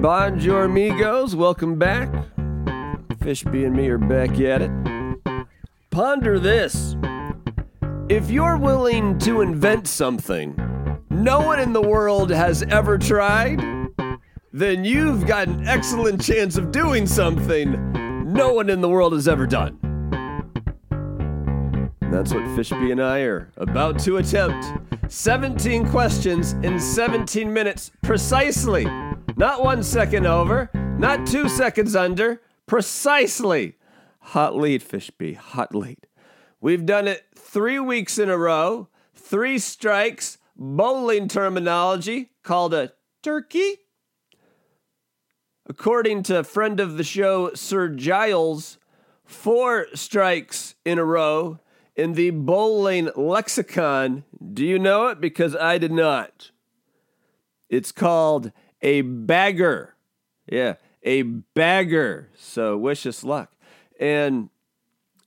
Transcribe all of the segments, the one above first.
Bonjour, amigos. Welcome back. Fishby and me are back at it. Ponder this. If you're willing to invent something no one in the world has ever tried, then you've got an excellent chance of doing something no one in the world has ever done. That's what Fishby and I are about to attempt. 17 questions in 17 minutes precisely. Not one second over, not two seconds under, precisely. Hot lead, Fishby, hot lead. We've done it three weeks in a row, three strikes, bowling terminology called a turkey. According to friend of the show, Sir Giles, four strikes in a row in the bowling lexicon. Do you know it? Because I did not. It's called a bagger. Yeah, a bagger. So wish us luck. And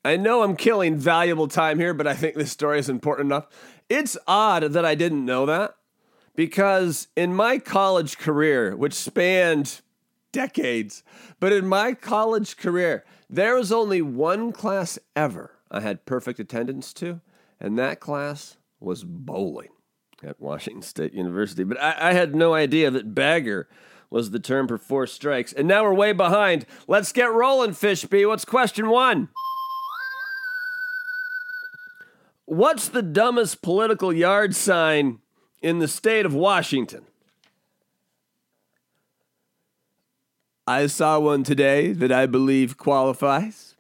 I know I'm killing valuable time here, but I think this story is important enough. It's odd that I didn't know that because in my college career, which spanned decades, but in my college career, there was only one class ever I had perfect attendance to, and that class was bowling at Washington State University. But I, I had no idea that bagger was the term for four strikes. And now we're way behind. Let's get rolling, Fishby. What's question one? What's the dumbest political yard sign in the state of Washington? I saw one today that I believe qualifies.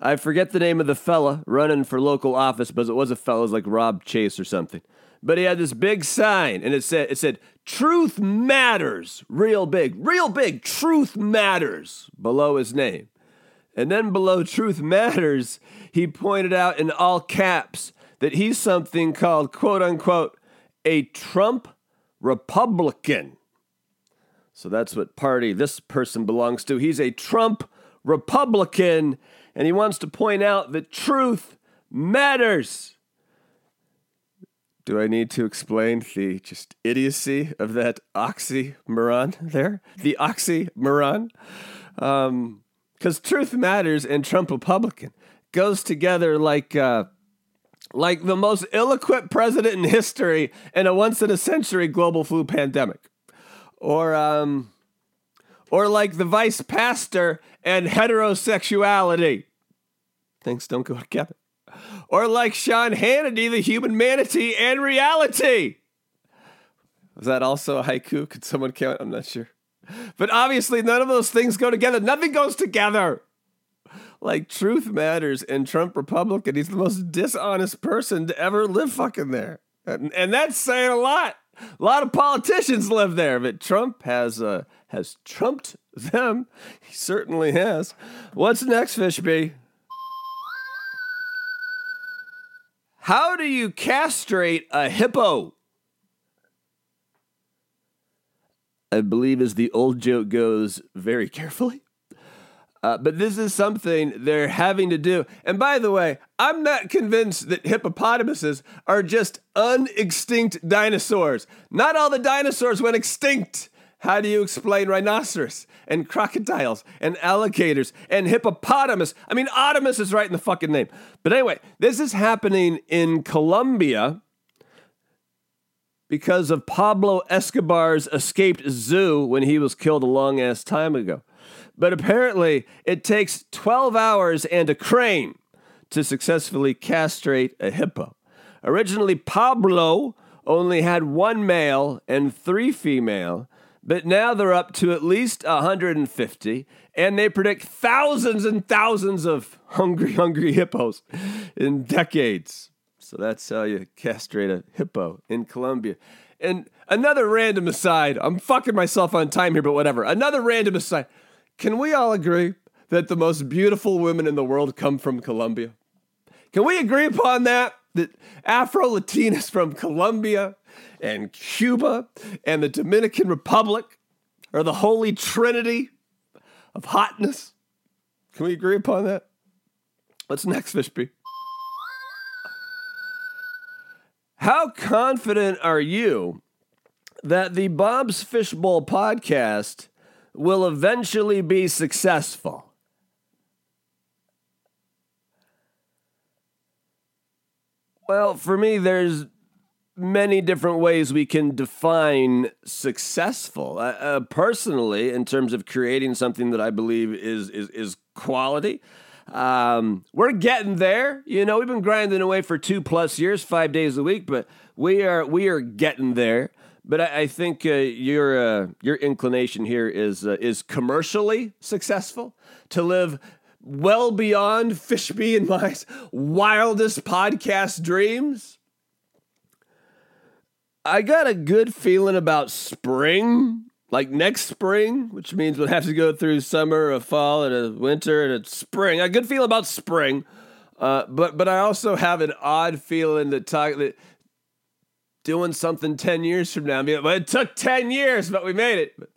I forget the name of the fella running for local office, but it was a fella, it was like Rob Chase or something. But he had this big sign, and it said, "It said Truth matters, real big, real big. Truth matters." Below his name, and then below Truth matters, he pointed out in all caps that he's something called quote unquote a Trump Republican. So that's what party this person belongs to. He's a Trump Republican and he wants to point out that truth matters. Do I need to explain the just idiocy of that oxymoron there? The oxymoron? Because um, truth matters and Trump Republican goes together like. Uh, like the most ill equipped president in history in a once in a century global flu pandemic. Or, um, or like the vice pastor and heterosexuality. Things don't go together. Or like Sean Hannity, the human manatee, and reality. Was that also a haiku? Could someone count? I'm not sure. But obviously, none of those things go together. Nothing goes together. Like truth matters and Trump Republican. He's the most dishonest person to ever live fucking there. And, and that's saying a lot. A lot of politicians live there, but Trump has uh, has trumped them. He certainly has. What's next, Fishby? How do you castrate a hippo? I believe, as the old joke goes, very carefully. Uh, but this is something they're having to do. And by the way, I'm not convinced that hippopotamuses are just unextinct dinosaurs. Not all the dinosaurs went extinct. How do you explain rhinoceros and crocodiles and alligators and hippopotamus? I mean, Otamus is right in the fucking name. But anyway, this is happening in Colombia because of Pablo Escobar's escaped zoo when he was killed a long ass time ago. But apparently, it takes 12 hours and a crane to successfully castrate a hippo. Originally, Pablo only had one male and three female, but now they're up to at least 150, and they predict thousands and thousands of hungry, hungry hippos in decades. So that's how you castrate a hippo in Colombia. And another random aside, I'm fucking myself on time here, but whatever. Another random aside. Can we all agree that the most beautiful women in the world come from Colombia? Can we agree upon that? That Afro Latinas from Colombia and Cuba and the Dominican Republic are the holy trinity of hotness? Can we agree upon that? What's next, Fishby? How confident are you that the Bob's Fishbowl podcast will eventually be successful? Well, for me, there's many different ways we can define successful. Uh, uh, personally, in terms of creating something that I believe is is, is quality, um, we're getting there. You know, we've been grinding away for two plus years, five days a week, but we are we are getting there. But I, I think uh, your uh, your inclination here is uh, is commercially successful to live well beyond Fishby and my wildest podcast dreams. I got a good feeling about spring, like next spring, which means we'll have to go through summer, a fall, and a winter, and a spring. A good feeling about spring, uh, but but I also have an odd feeling that talk that doing something ten years from now. Well, it took ten years, but we made it. But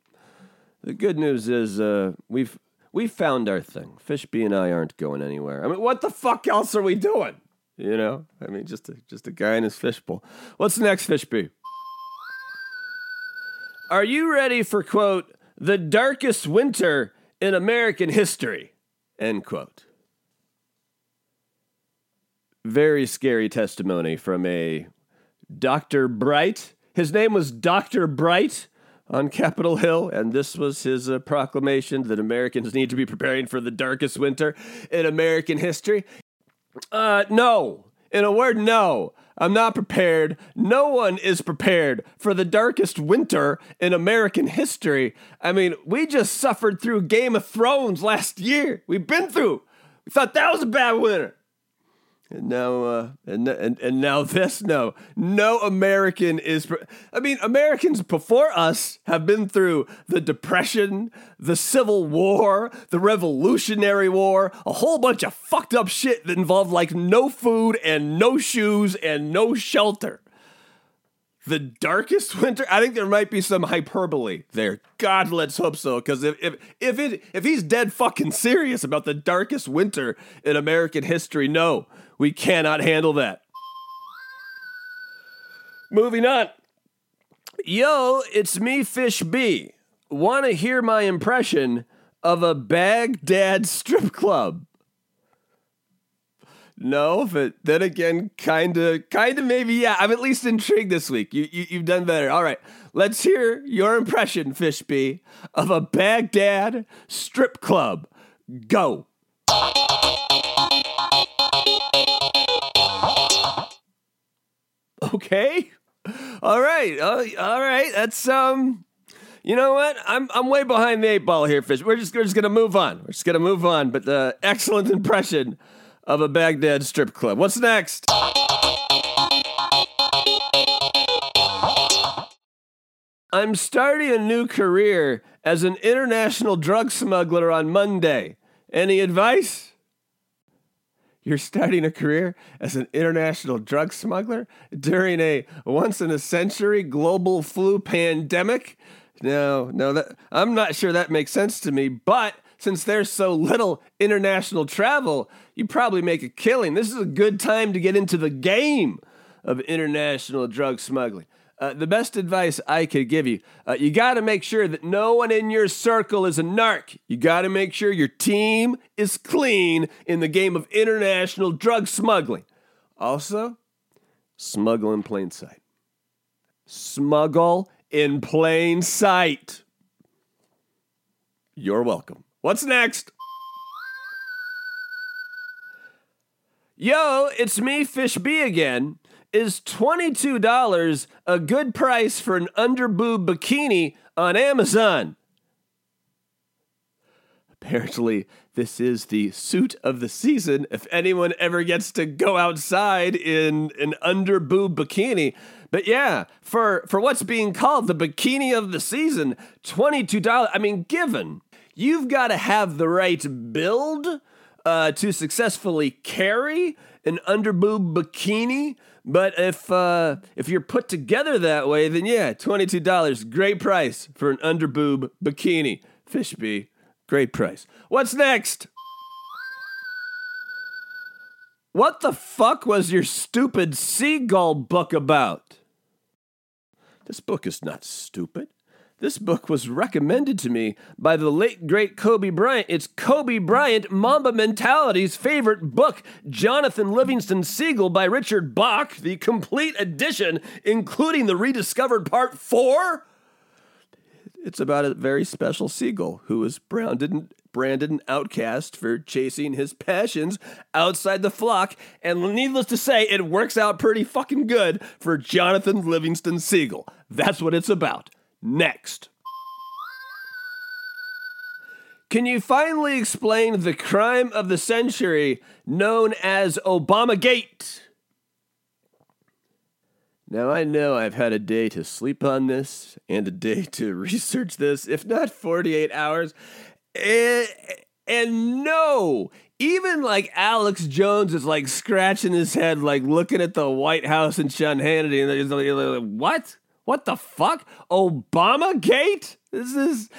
the good news is uh, we've we found our thing. Fishby and I aren't going anywhere. I mean, what the fuck else are we doing? You know, I mean, just a, just a guy in his fishbowl. What's the next, Fishby? Are you ready for quote the darkest winter in American history? End quote. Very scary testimony from a Dr. Bright. His name was Dr. Bright on Capitol Hill, and this was his uh, proclamation that Americans need to be preparing for the darkest winter in American history. Uh, no. In a word, no. I'm not prepared. No one is prepared for the darkest winter in American history. I mean, we just suffered through Game of Thrones last year. We've been through. We thought that was a bad winter. And now, uh, and, and and now this, no, no American is. I mean, Americans before us have been through the Depression, the Civil War, the Revolutionary War, a whole bunch of fucked up shit that involved like no food and no shoes and no shelter. The darkest winter. I think there might be some hyperbole there. God, let's hope so. Because if if if it if he's dead fucking serious about the darkest winter in American history, no, we cannot handle that. Moving on. Yo, it's me, Fish B. Want to hear my impression of a Baghdad strip club? No, but then again, kind of, kind of, maybe, yeah. I'm at least intrigued this week. You, you, you've done better. All right, let's hear your impression, Fish B, of a Baghdad strip club. Go. Okay. All right. Uh, all right. That's um. You know what? I'm I'm way behind the eight ball here, Fish. We're just we're just gonna move on. We're just gonna move on. But the excellent impression of a Baghdad strip club. What's next? I'm starting a new career as an international drug smuggler on Monday. Any advice? You're starting a career as an international drug smuggler during a once in a century global flu pandemic? No, no, that I'm not sure that makes sense to me, but since there's so little international travel, you probably make a killing. This is a good time to get into the game of international drug smuggling. Uh, the best advice I could give you uh, you got to make sure that no one in your circle is a narc. You got to make sure your team is clean in the game of international drug smuggling. Also, smuggle in plain sight. Smuggle in plain sight. You're welcome. What's next? Yo, it's me, Fish B again. Is $22 a good price for an underboob bikini on Amazon? Apparently, this is the suit of the season if anyone ever gets to go outside in an underboob bikini. But yeah, for, for what's being called the bikini of the season, $22. I mean, given you've got to have the right build uh, to successfully carry an underboob bikini. But if uh, if you're put together that way, then yeah, twenty two dollars, great price for an underboob bikini. Fishby, great price. What's next? What the fuck was your stupid seagull book about? This book is not stupid. This book was recommended to me by the late great Kobe Bryant. It's Kobe Bryant, Mamba Mentality's favorite book, Jonathan Livingston Seagull by Richard Bach, the complete edition, including the rediscovered part four. It's about a very special seagull who was branded, branded an outcast for chasing his passions outside the flock. And needless to say, it works out pretty fucking good for Jonathan Livingston Seagull. That's what it's about. Next. Can you finally explain the crime of the century known as Obamagate? Now, I know I've had a day to sleep on this and a day to research this, if not 48 hours. And, and no, even like Alex Jones is like scratching his head, like looking at the White House and Sean Hannity, and he's like, what? What the fuck? Obama Gate? This is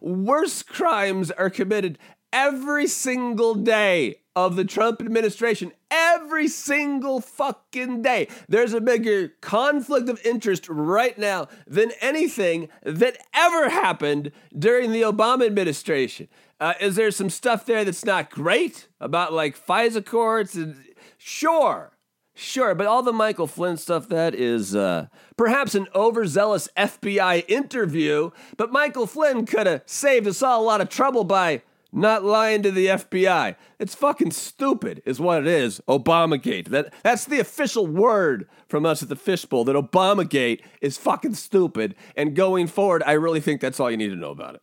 worse crimes are committed every single day of the Trump administration. Every single fucking day. There's a bigger conflict of interest right now than anything that ever happened during the Obama administration. Uh, is there some stuff there that's not great about like FISA courts? And, sure. Sure, but all the Michael Flynn stuff, that is uh, perhaps an overzealous FBI interview, but Michael Flynn could have saved us all a lot of trouble by not lying to the FBI. It's fucking stupid, is what it is. Obamagate. That, that's the official word from us at the Fishbowl that Obamagate is fucking stupid. And going forward, I really think that's all you need to know about it.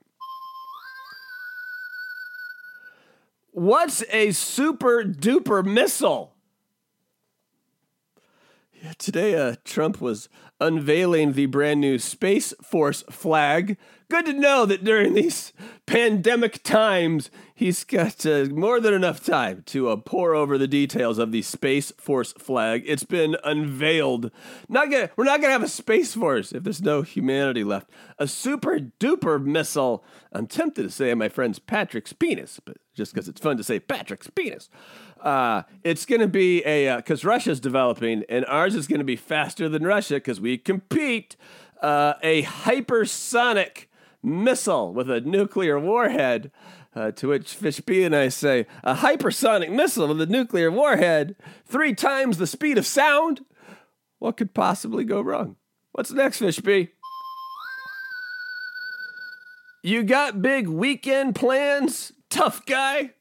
What's a super duper missile? Today, uh, Trump was unveiling the brand new Space Force flag. Good to know that during these pandemic times, he's got uh, more than enough time to uh, pour over the details of the Space Force flag. It's been unveiled. Not gonna, we're not going to have a Space Force if there's no humanity left. A super duper missile. I'm tempted to say my friend's Patrick's penis, but just because it's fun to say Patrick's penis. Uh, it's going to be a because uh, Russia's developing, and ours is going to be faster than Russia because we compete. Uh, a hypersonic missile with a nuclear warhead. Uh, to which Fishby and I say, a hypersonic missile with a nuclear warhead, three times the speed of sound. What could possibly go wrong? What's next, Fishby? You got big weekend plans, tough guy?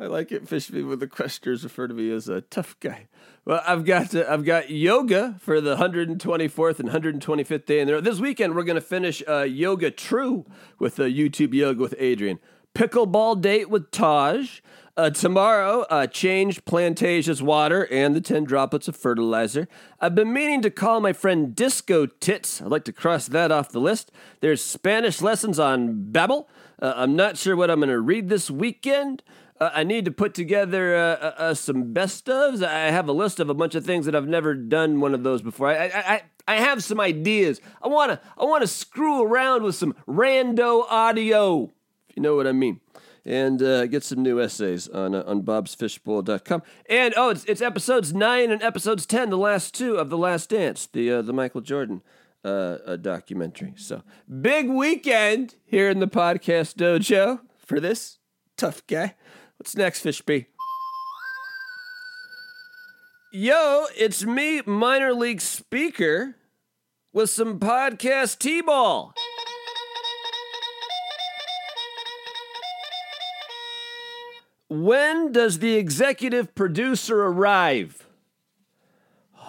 I like it. Fishby with the questioners refer to me as a tough guy. Well, I've got uh, I've got yoga for the 124th and 125th day, and this weekend we're going to finish uh, yoga true with the uh, YouTube yoga with Adriene. Pickleball date with Taj. Uh, tomorrow, uh, change Plantasia's water and the 10 droplets of fertilizer. I've been meaning to call my friend Disco Tits. I'd like to cross that off the list. There's Spanish lessons on Babbel. Uh, I'm not sure what I'm going to read this weekend. Uh, I need to put together uh, uh, uh, some best ofs. I have a list of a bunch of things that I've never done one of those before. I I, I, I have some ideas. I wanna I wanna screw around with some rando audio, if you know what I mean, and uh, get some new essays on uh, on bobsfishbowl.com. And oh, it's it's episodes nine and episodes ten, the last two of the Last Dance, the the Michael Jordan. Uh, documentary. So big weekend here in the podcast dojo for this tough guy. What's next, Fishby? Yo, it's me, minor league speaker, with some podcast T When does the executive producer arrive?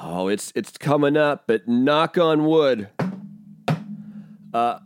Oh, it's it's coming up, but knock on wood. Uh,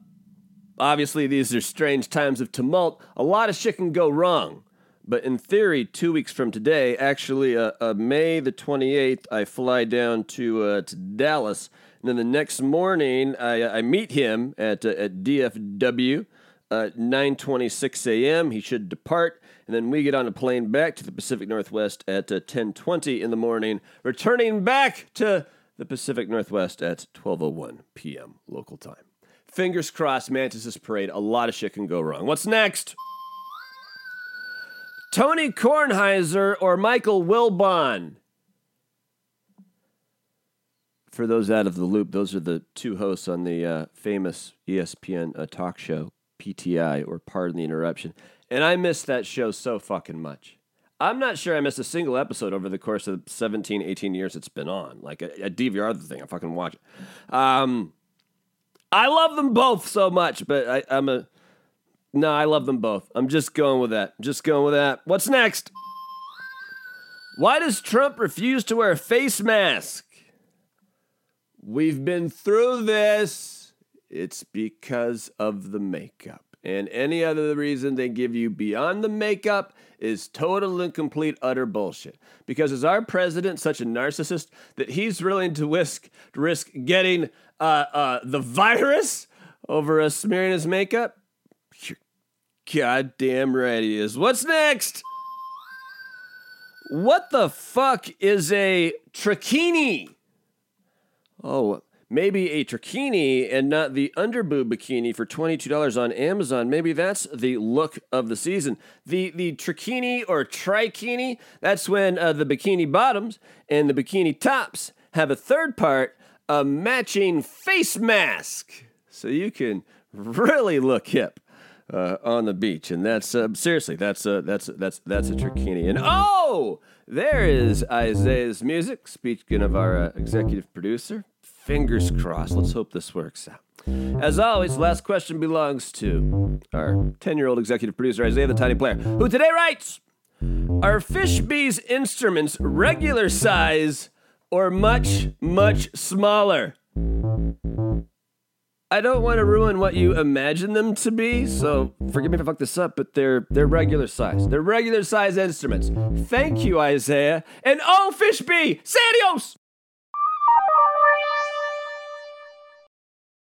obviously, these are strange times of tumult. A lot of shit can go wrong. But in theory, two weeks from today, actually, uh, uh, May the 28th, I fly down to, uh, to Dallas. And then the next morning, I, I meet him at, uh, at DFW, uh, 9.26 a.m. He should depart. And then we get on a plane back to the Pacific Northwest at 10.20 uh, in the morning, returning back to the Pacific Northwest at 12.01 p.m. local time. Fingers crossed, Mantis' parade. A lot of shit can go wrong. What's next? Tony Kornheiser or Michael Wilbon? for those out of the loop, those are the two hosts on the uh, famous ESPN uh, talk show, PTI, or Pardon the Interruption. And I missed that show so fucking much. I'm not sure I missed a single episode over the course of 17, 18 years it's been on. Like a, a DVR the thing, I fucking watch it. Um, I love them both so much, but I, I'm a no. I love them both. I'm just going with that. Just going with that. What's next? Why does Trump refuse to wear a face mask? We've been through this. It's because of the makeup. And any other reason they give you beyond the makeup is total and complete utter bullshit. Because is our president such a narcissist that he's willing to risk risk getting uh, uh, the virus over us smearing his makeup? You're goddamn right he is. What's next? What the fuck is a trachini? Oh, maybe a trachini and not the underboob bikini for $22 on Amazon. Maybe that's the look of the season. The the trachini or trikini, that's when uh, the bikini bottoms and the bikini tops have a third part, a matching face mask. So you can really look hip. Uh, on the beach, and that's uh, seriously, that's a that's that's that's a trachini. And oh, there is Isaiah's music. Speaking of our uh, executive producer, Fingers mm-hmm. crossed. Let's hope this works out. As always, last question belongs to our 10 year old executive producer, Isaiah the Tiny Player, who today writes Are fish bees instruments regular size or much, much smaller? I don't want to ruin what you imagine them to be, so forgive me if I fuck this up, but they're they're regular size. They're regular size instruments. Thank you, Isaiah. And oh, fish bee, Sadios!